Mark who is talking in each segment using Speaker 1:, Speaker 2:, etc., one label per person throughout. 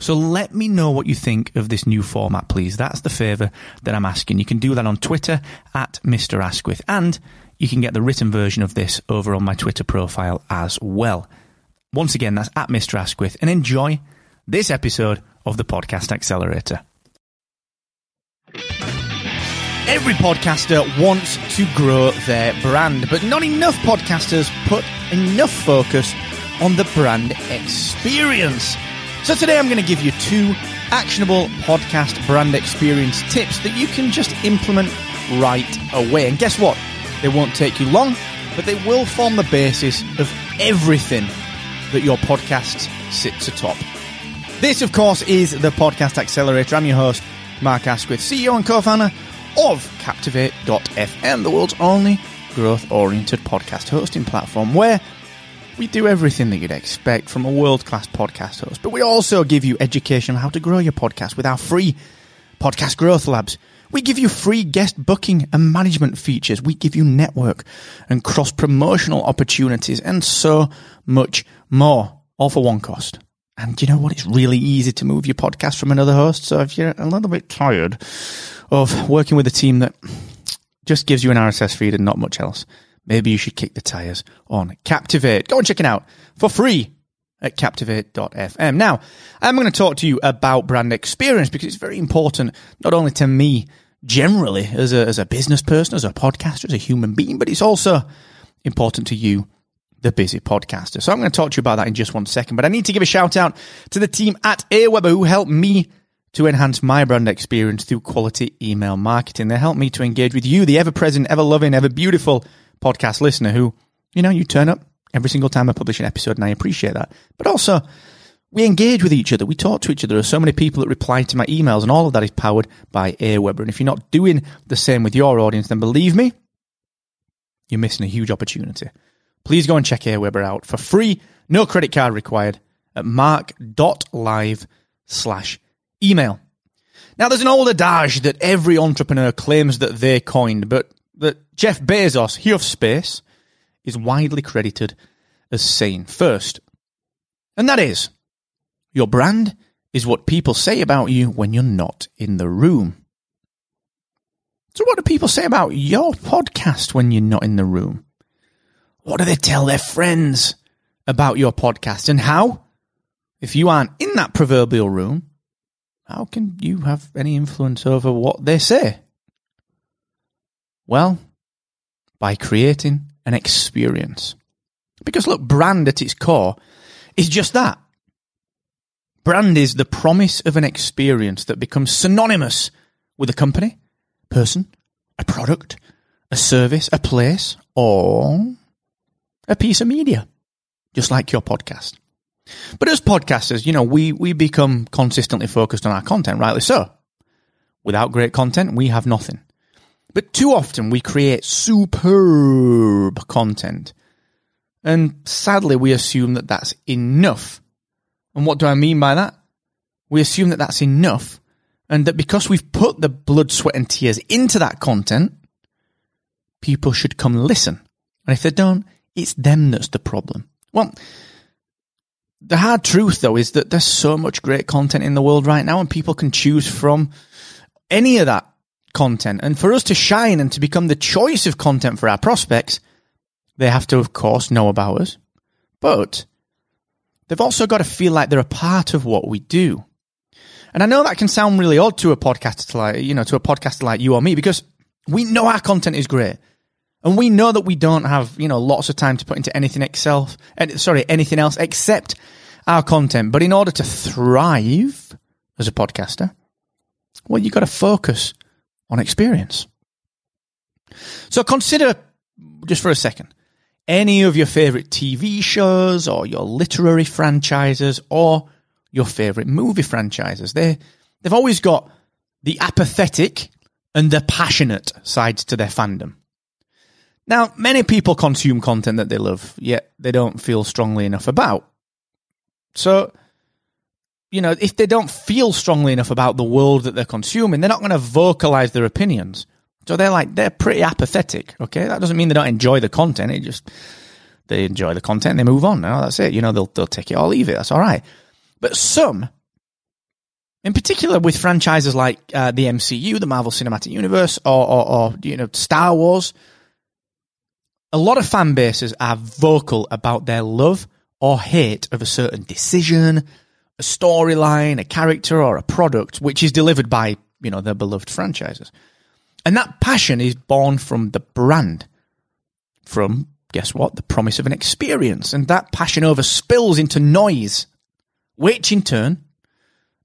Speaker 1: So let me know what you think of this new format, please. That's the favour that I'm asking. You can do that on Twitter at Mr. Asquith, and you can get the written version of this over on my Twitter profile as well. Once again, that's at Mr. Asquith, and enjoy this episode of the Podcast Accelerator. Every podcaster wants to grow their brand, but not enough podcasters put enough focus on the brand experience. So today I'm going to give you two actionable podcast brand experience tips that you can just implement right away. And guess what? They won't take you long, but they will form the basis of everything that your podcast sits atop. This, of course, is the Podcast Accelerator. I'm your host, Mark Asquith, CEO and co-founder of Captivate.fm, the world's only growth-oriented podcast hosting platform where we do everything that you'd expect from a world class podcast host, but we also give you education on how to grow your podcast with our free podcast growth labs. We give you free guest booking and management features. We give you network and cross promotional opportunities and so much more, all for one cost. And you know what? It's really easy to move your podcast from another host. So if you're a little bit tired of working with a team that just gives you an RSS feed and not much else, maybe you should kick the tires on Captivate. Go and check it out for free at captivate.fm. Now, I'm going to talk to you about brand experience because it's very important, not only to me generally as a, as a business person, as a podcaster, as a human being, but it's also important to you, the busy podcaster. So I'm going to talk to you about that in just one second, but I need to give a shout out to the team at Aweber who helped me to enhance my brand experience through quality email marketing. They helped me to engage with you, the ever present, ever loving, ever beautiful podcast listener who, you know, you turn up every single time I publish an episode and I appreciate that. But also, we engage with each other. We talk to each other. There are so many people that reply to my emails and all of that is powered by Aweber. And if you're not doing the same with your audience, then believe me, you're missing a huge opportunity. Please go and check Aweber out for free, no credit card required at mark.live slash email. Now, there's an old adage that every entrepreneur claims that they coined, but that Jeff Bezos, he of space, is widely credited as saying first. And that is, your brand is what people say about you when you're not in the room. So, what do people say about your podcast when you're not in the room? What do they tell their friends about your podcast? And how, if you aren't in that proverbial room, how can you have any influence over what they say? Well, by creating an experience. Because look, brand at its core is just that. Brand is the promise of an experience that becomes synonymous with a company, person, a product, a service, a place, or a piece of media, just like your podcast. But as podcasters, you know, we, we become consistently focused on our content, rightly so. Without great content, we have nothing. But too often we create superb content. And sadly, we assume that that's enough. And what do I mean by that? We assume that that's enough and that because we've put the blood, sweat, and tears into that content, people should come listen. And if they don't, it's them that's the problem. Well, the hard truth though is that there's so much great content in the world right now and people can choose from any of that content. And for us to shine and to become the choice of content for our prospects, they have to, of course, know about us. But they've also got to feel like they're a part of what we do. And I know that can sound really odd to a podcaster like, you know, to a podcaster like you or me, because we know our content is great. And we know that we don't have, you know, lots of time to put into anything Excel, eh, sorry, anything else except our content. But in order to thrive as a podcaster, well, you've got to focus on experience. So consider just for a second any of your favorite TV shows or your literary franchises or your favorite movie franchises. They, they've always got the apathetic and the passionate sides to their fandom. Now, many people consume content that they love, yet they don't feel strongly enough about. So, you know, if they don't feel strongly enough about the world that they're consuming, they're not going to vocalize their opinions. So they're like, they're pretty apathetic, okay? That doesn't mean they don't enjoy the content. It just, they enjoy the content, they move on. now. that's it. You know, they'll, they'll take it or leave it. That's all right. But some, in particular with franchises like uh, the MCU, the Marvel Cinematic Universe, or, or, or, you know, Star Wars, a lot of fan bases are vocal about their love or hate of a certain decision, a storyline, a character, or a product which is delivered by, you know, their beloved franchises. And that passion is born from the brand, from, guess what, the promise of an experience. And that passion over spills into noise, which in turn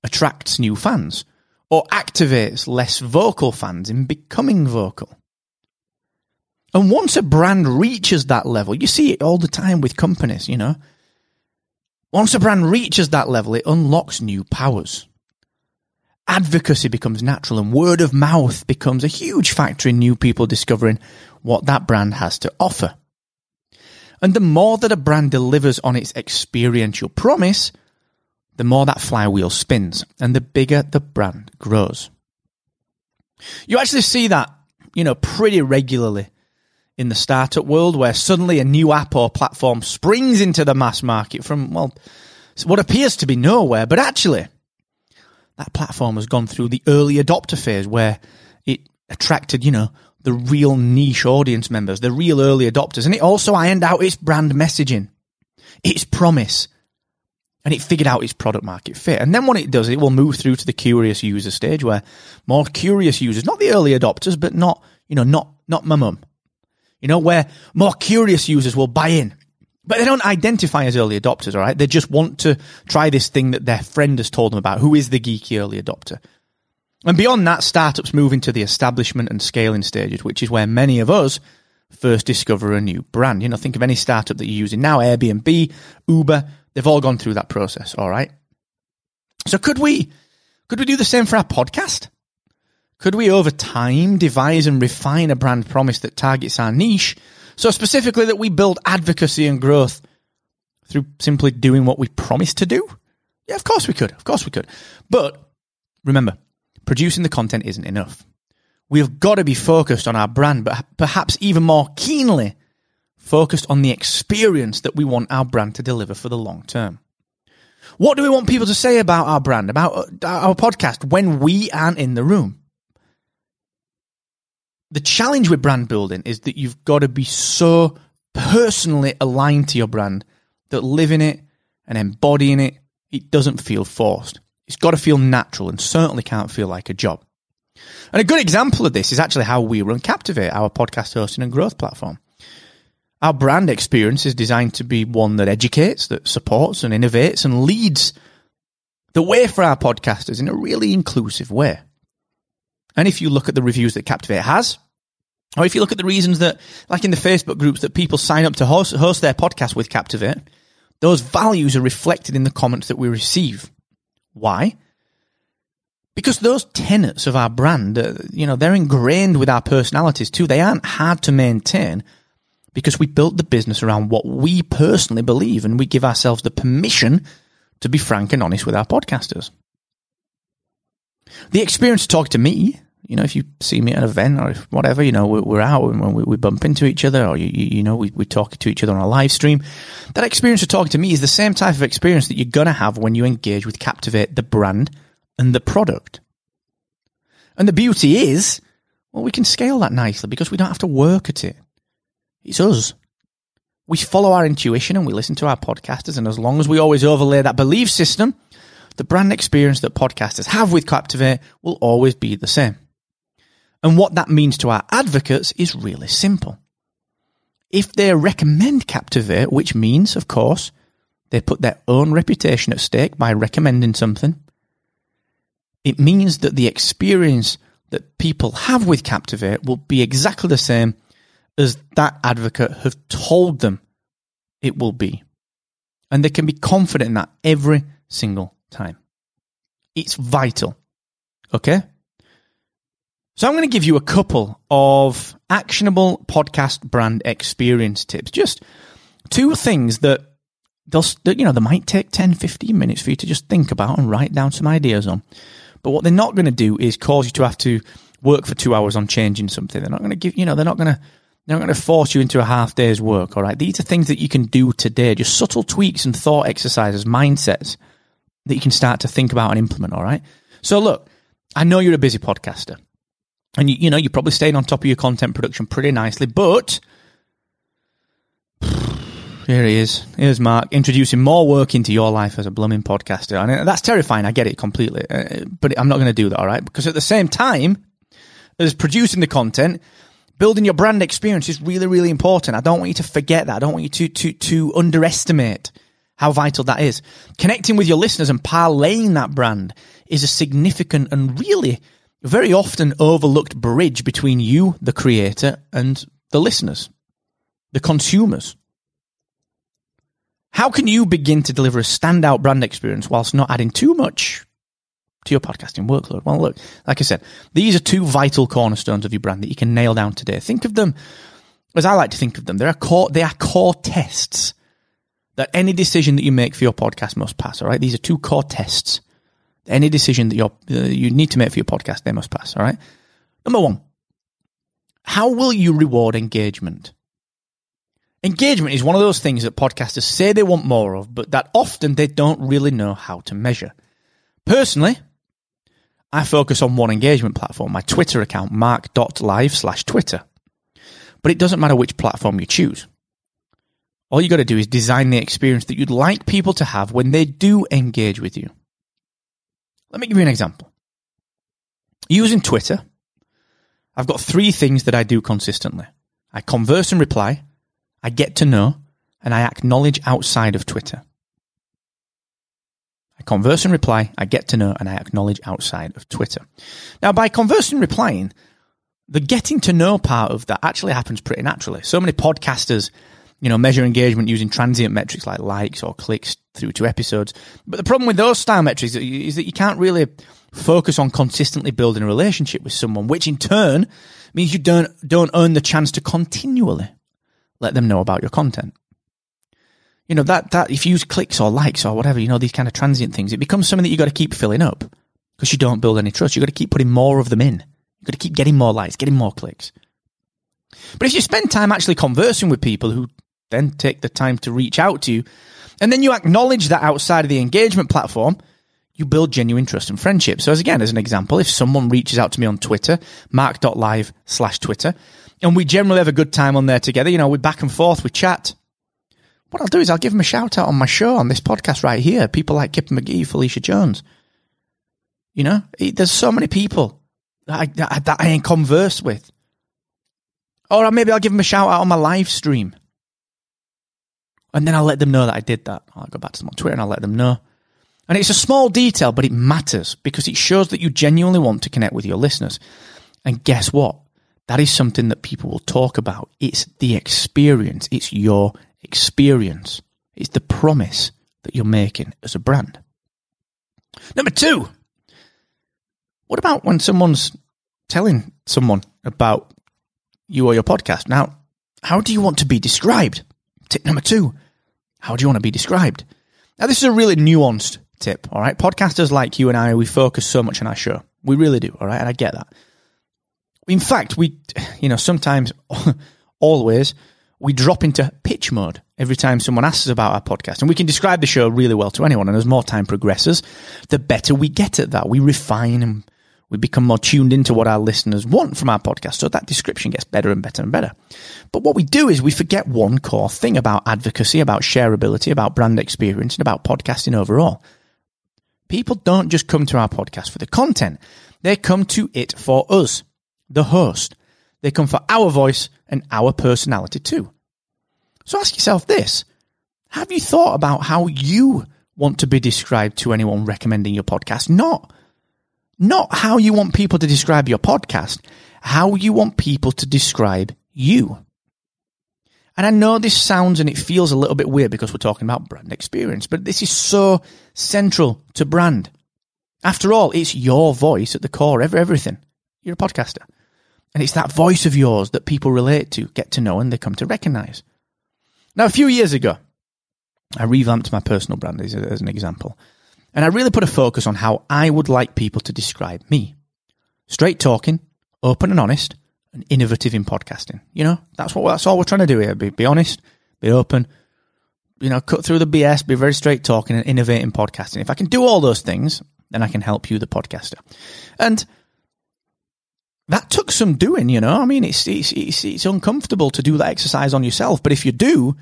Speaker 1: attracts new fans or activates less vocal fans in becoming vocal. And once a brand reaches that level, you see it all the time with companies, you know. Once a brand reaches that level, it unlocks new powers. Advocacy becomes natural and word of mouth becomes a huge factor in new people discovering what that brand has to offer. And the more that a brand delivers on its experiential promise, the more that flywheel spins and the bigger the brand grows. You actually see that, you know, pretty regularly in the startup world where suddenly a new app or platform springs into the mass market from, well, what appears to be nowhere, but actually that platform has gone through the early adopter phase where it attracted, you know, the real niche audience members, the real early adopters. And it also ironed out its brand messaging, its promise, and it figured out its product market fit. And then what it does, it will move through to the curious user stage where more curious users, not the early adopters, but not, you know, not, not my mum, you know, where more curious users will buy in. But they don't identify as early adopters, all right? They just want to try this thing that their friend has told them about. Who is the geeky early adopter? And beyond that, startups move into the establishment and scaling stages, which is where many of us first discover a new brand. You know, think of any startup that you're using now, Airbnb, Uber, They've all gone through that process, all right? So could we could we do the same for our podcast? Could we over time devise and refine a brand promise that targets our niche so specifically that we build advocacy and growth through simply doing what we promised to do? Yeah, of course we could. Of course we could. But remember, producing the content isn't enough. We've got to be focused on our brand, but perhaps even more keenly focused on the experience that we want our brand to deliver for the long term. What do we want people to say about our brand, about uh, our podcast when we aren't in the room? The challenge with brand building is that you've got to be so personally aligned to your brand that living it and embodying it, it doesn't feel forced. It's got to feel natural and certainly can't feel like a job. And a good example of this is actually how we run Captivate, our podcast hosting and growth platform. Our brand experience is designed to be one that educates, that supports and innovates and leads the way for our podcasters in a really inclusive way. And if you look at the reviews that Captivate has, or if you look at the reasons that, like in the Facebook groups, that people sign up to host, host their podcast with Captivate, those values are reflected in the comments that we receive. Why? Because those tenets of our brand, uh, you know, they're ingrained with our personalities too. They aren't hard to maintain because we built the business around what we personally believe and we give ourselves the permission to be frank and honest with our podcasters. The experience to talk to me, you know, if you see me at an event or whatever, you know, we're out and we, we bump into each other or, you, you know, we, we talk to each other on a live stream. That experience of talking to me is the same type of experience that you're going to have when you engage with Captivate, the brand and the product. And the beauty is, well, we can scale that nicely because we don't have to work at it. It's us. We follow our intuition and we listen to our podcasters. And as long as we always overlay that belief system, the brand experience that podcasters have with Captivate will always be the same. And what that means to our advocates is really simple. if they recommend Captivate, which means, of course, they put their own reputation at stake by recommending something, it means that the experience that people have with Captivate will be exactly the same as that advocate have told them it will be. And they can be confident in that every single time. It's vital. Okay? So I'm going to give you a couple of actionable podcast brand experience tips. Just two things that they'll, that, you know, they might take 10, 15 minutes for you to just think about and write down some ideas on. But what they're not going to do is cause you to have to work for two hours on changing something. They're not going to give, you know, they're not going to, they're not going to force you into a half day's work. All right. These are things that you can do today, just subtle tweaks and thought exercises, mindsets that you can start to think about and implement. All right. So look, I know you're a busy podcaster and you, you know, you're probably staying on top of your content production pretty nicely, but here he is. Here's Mark introducing more work into your life as a blooming podcaster. And that's terrifying. I get it completely. Uh, but I'm not going to do that, all right? Because at the same time as producing the content, building your brand experience is really, really important. I don't want you to forget that. I don't want you to, to, to underestimate how vital that is. Connecting with your listeners and parlaying that brand is a significant and really very often overlooked bridge between you, the creator, and the listeners, the consumers. How can you begin to deliver a standout brand experience whilst not adding too much to your podcasting workload? Well, look, like I said, these are two vital cornerstones of your brand that you can nail down today. Think of them as I like to think of them. They are core, they are core tests that any decision that you make for your podcast must pass. All right. These are two core tests any decision that you uh, you need to make for your podcast, they must pass. All right. Number one, how will you reward engagement? Engagement is one of those things that podcasters say they want more of, but that often they don't really know how to measure. Personally, I focus on one engagement platform, my Twitter account, mark.live slash Twitter. But it doesn't matter which platform you choose. All you got to do is design the experience that you'd like people to have when they do engage with you. Let me give you an example. Using Twitter, I've got three things that I do consistently. I converse and reply, I get to know, and I acknowledge outside of Twitter. I converse and reply, I get to know, and I acknowledge outside of Twitter. Now, by conversing and replying, the getting to know part of that actually happens pretty naturally. So many podcasters you know, measure engagement using transient metrics like likes or clicks through to episodes. But the problem with those style metrics is that you can't really focus on consistently building a relationship with someone, which in turn means you don't don't earn the chance to continually let them know about your content. You know, that that if you use clicks or likes or whatever, you know, these kind of transient things, it becomes something that you've got to keep filling up because you don't build any trust. You've got to keep putting more of them in. You've got to keep getting more likes, getting more clicks. But if you spend time actually conversing with people who then take the time to reach out to you. And then you acknowledge that outside of the engagement platform, you build genuine trust and friendship. So as again, as an example, if someone reaches out to me on Twitter, mark.live slash Twitter, and we generally have a good time on there together, you know, we back and forth, we chat. What I'll do is I'll give them a shout out on my show, on this podcast right here. People like Kip McGee, Felicia Jones. You know, there's so many people that I, that, that I ain't conversed with. Or maybe I'll give them a shout out on my live stream. And then I'll let them know that I did that. I'll go back to them on Twitter and I'll let them know. And it's a small detail, but it matters because it shows that you genuinely want to connect with your listeners. And guess what? That is something that people will talk about. It's the experience. It's your experience. It's the promise that you're making as a brand. Number two, what about when someone's telling someone about you or your podcast? Now, how do you want to be described? Tip number two, how do you want to be described? Now, this is a really nuanced tip, all right? Podcasters like you and I, we focus so much on our show. We really do, all right? And I get that. In fact, we, you know, sometimes, always, we drop into pitch mode every time someone asks us about our podcast. And we can describe the show really well to anyone. And as more time progresses, the better we get at that. We refine and we become more tuned into what our listeners want from our podcast. So that description gets better and better and better. But what we do is we forget one core thing about advocacy, about shareability, about brand experience, and about podcasting overall. People don't just come to our podcast for the content. They come to it for us, the host. They come for our voice and our personality too. So ask yourself this. Have you thought about how you want to be described to anyone recommending your podcast? Not, not how you want people to describe your podcast, how you want people to describe you. And I know this sounds and it feels a little bit weird because we're talking about brand experience, but this is so central to brand. After all, it's your voice at the core of everything. You're a podcaster. And it's that voice of yours that people relate to, get to know, and they come to recognize. Now, a few years ago, I revamped my personal brand as, as an example. And I really put a focus on how I would like people to describe me. Straight talking, open and honest, and innovative in podcasting. You know, that's what that's all we're trying to do here. Be, be honest, be open, you know, cut through the BS, be very straight talking and innovate in podcasting. If I can do all those things, then I can help you, the podcaster. And that took some doing, you know. I mean, it's, it's, it's, it's uncomfortable to do that exercise on yourself, but if you do,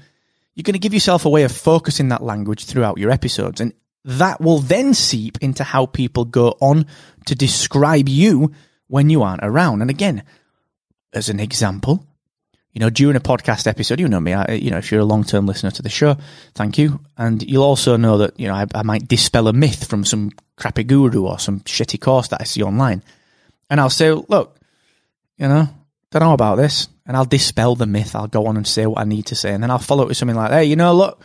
Speaker 1: you're going to give yourself a way of focusing that language throughout your episodes. And that will then seep into how people go on to describe you when you aren't around. And again, as an example, you know, during a podcast episode, you know me, I, you know, if you're a long term listener to the show, thank you. And you'll also know that, you know, I, I might dispel a myth from some crappy guru or some shitty course that I see online. And I'll say, look, you know, don't know about this. And I'll dispel the myth. I'll go on and say what I need to say. And then I'll follow it with something like, hey, you know, look,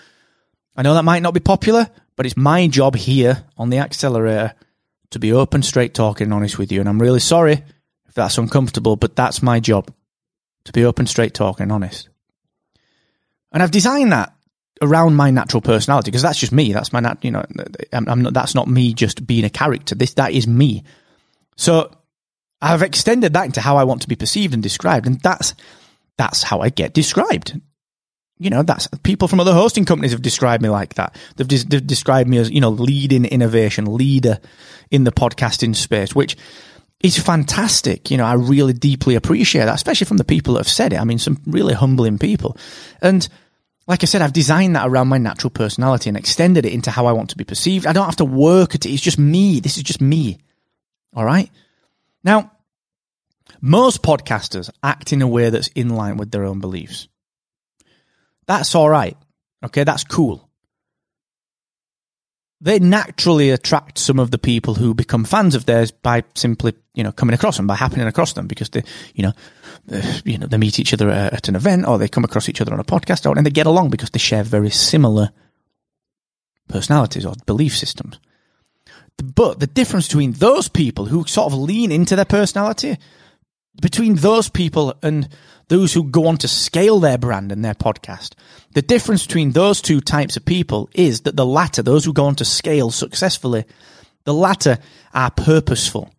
Speaker 1: I know that might not be popular, but it's my job here on the accelerator to be open, straight talking, and honest with you. And I'm really sorry if that's uncomfortable, but that's my job to be open, straight talking, and honest. And I've designed that around my natural personality because that's just me. That's my, nat- you know, I'm, I'm not, that's not me just being a character. This, that is me. So I've extended that into how I want to be perceived and described, and that's that's how I get described. You know, that's people from other hosting companies have described me like that. They've, they've described me as you know leading innovation, leader in the podcasting space, which is fantastic. You know, I really deeply appreciate that, especially from the people that have said it. I mean, some really humbling people, and like I said, I've designed that around my natural personality and extended it into how I want to be perceived. I don't have to work at it. It's just me. This is just me. All right. Now, most podcasters act in a way that's in line with their own beliefs. That's all right. Okay, that's cool. They naturally attract some of the people who become fans of theirs by simply, you know, coming across them, by happening across them, because they, you know, uh, you know, they meet each other at an event or they come across each other on a podcast, or, and they get along because they share very similar personalities or belief systems. But the difference between those people who sort of lean into their personality, between those people and those who go on to scale their brand and their podcast, the difference between those two types of people is that the latter, those who go on to scale successfully, the latter are purposeful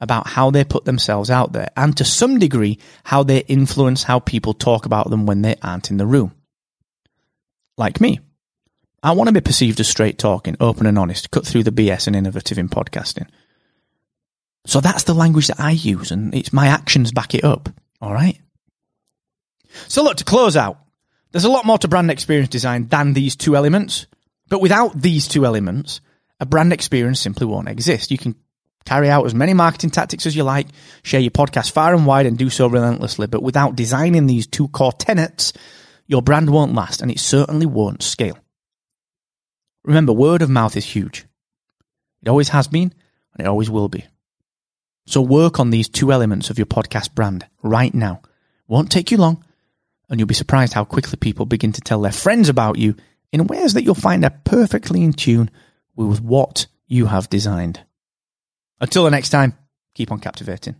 Speaker 1: about how they put themselves out there and to some degree how they influence how people talk about them when they aren't in the room. Like me. I want to be perceived as straight talking, open and honest, cut through the BS and innovative in podcasting. So that's the language that I use, and it's my actions back it up. All right. So look, to close out, there's a lot more to brand experience design than these two elements. But without these two elements, a brand experience simply won't exist. You can carry out as many marketing tactics as you like, share your podcast far and wide, and do so relentlessly. But without designing these two core tenets, your brand won't last, and it certainly won't scale. Remember, word of mouth is huge. It always has been, and it always will be. So work on these two elements of your podcast brand right now. Won't take you long, and you'll be surprised how quickly people begin to tell their friends about you in ways that you'll find are perfectly in tune with what you have designed. Until the next time, keep on captivating.